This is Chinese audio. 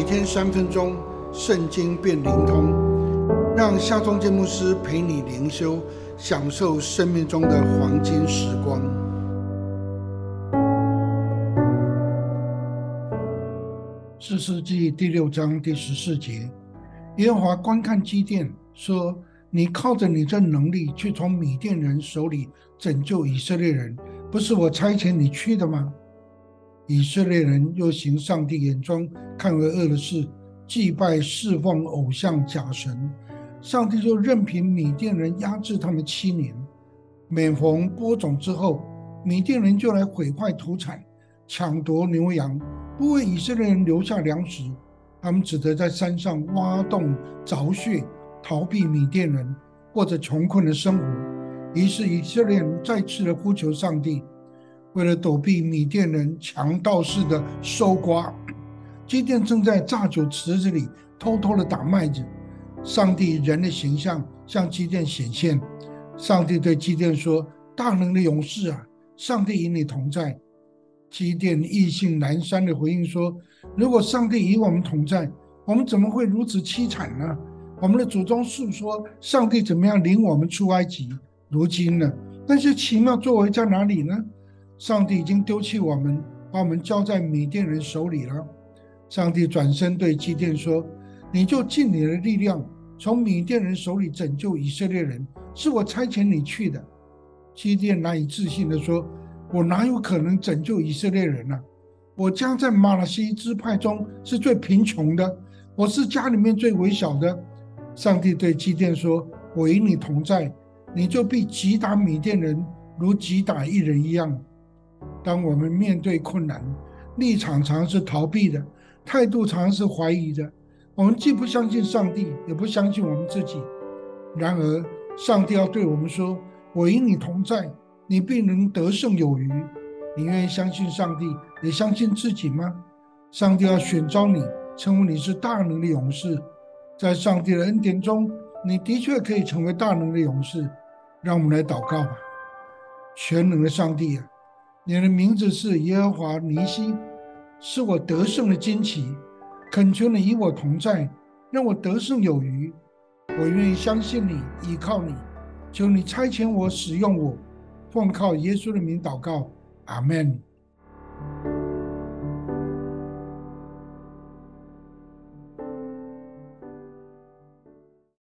每天三分钟，圣经变灵通，让夏忠建牧师陪你灵修，享受生命中的黄金时光。四世纪第六章第十四节，耶和华观看基甸，说：“你靠着你这能力，去从米甸人手里拯救以色列人，不是我差遣你去的吗？”以色列人又行上帝眼中看为恶的事，祭拜侍奉偶像假神，上帝就任凭米甸人压制他们七年。每逢播种之后，米甸人就来毁坏土产，抢夺牛羊，不为以色列人留下粮食。他们只得在山上挖洞凿穴，逃避米甸人，过着穷困的生活。于是以色列人再次的呼求上帝。为了躲避米甸人强盗式的搜刮，基甸正在榨酒池子里偷偷的打麦子。上帝人的形象向基甸显现，上帝对基甸说：“大能的勇士啊，上帝与你同在。”基甸意兴阑珊的回应说：“如果上帝与我们同在，我们怎么会如此凄惨呢？我们的祖宗诉说上帝怎么样领我们出埃及，如今呢？那些奇妙作为在哪里呢？”上帝已经丢弃我们，把我们交在米甸人手里了。上帝转身对基甸说：“你就尽你的力量，从米甸人手里拯救以色列人，是我差遣你去的。”基甸难以置信地说：“我哪有可能拯救以色列人呢？我家在马拉西支派中是最贫穷的，我是家里面最微小的。”上帝对基甸说：“我与你同在，你就必击打米甸人，如击打一人一样。”当我们面对困难，立场常是逃避的，态度常是怀疑的。我们既不相信上帝，也不相信我们自己。然而，上帝要对我们说：“我与你同在，你必能得胜有余。”你愿意相信上帝，也相信自己吗？上帝要选召你，称为你是大能的勇士。在上帝的恩典中，你的确可以成为大能的勇士。让我们来祷告吧，全能的上帝啊！你的名字是耶和华尼西，是我得胜的旌旗。恳求你与我同在，让我得胜有余。我愿意相信你，依靠你。求你差遣我，使用我，奉靠耶稣的名祷告，阿门。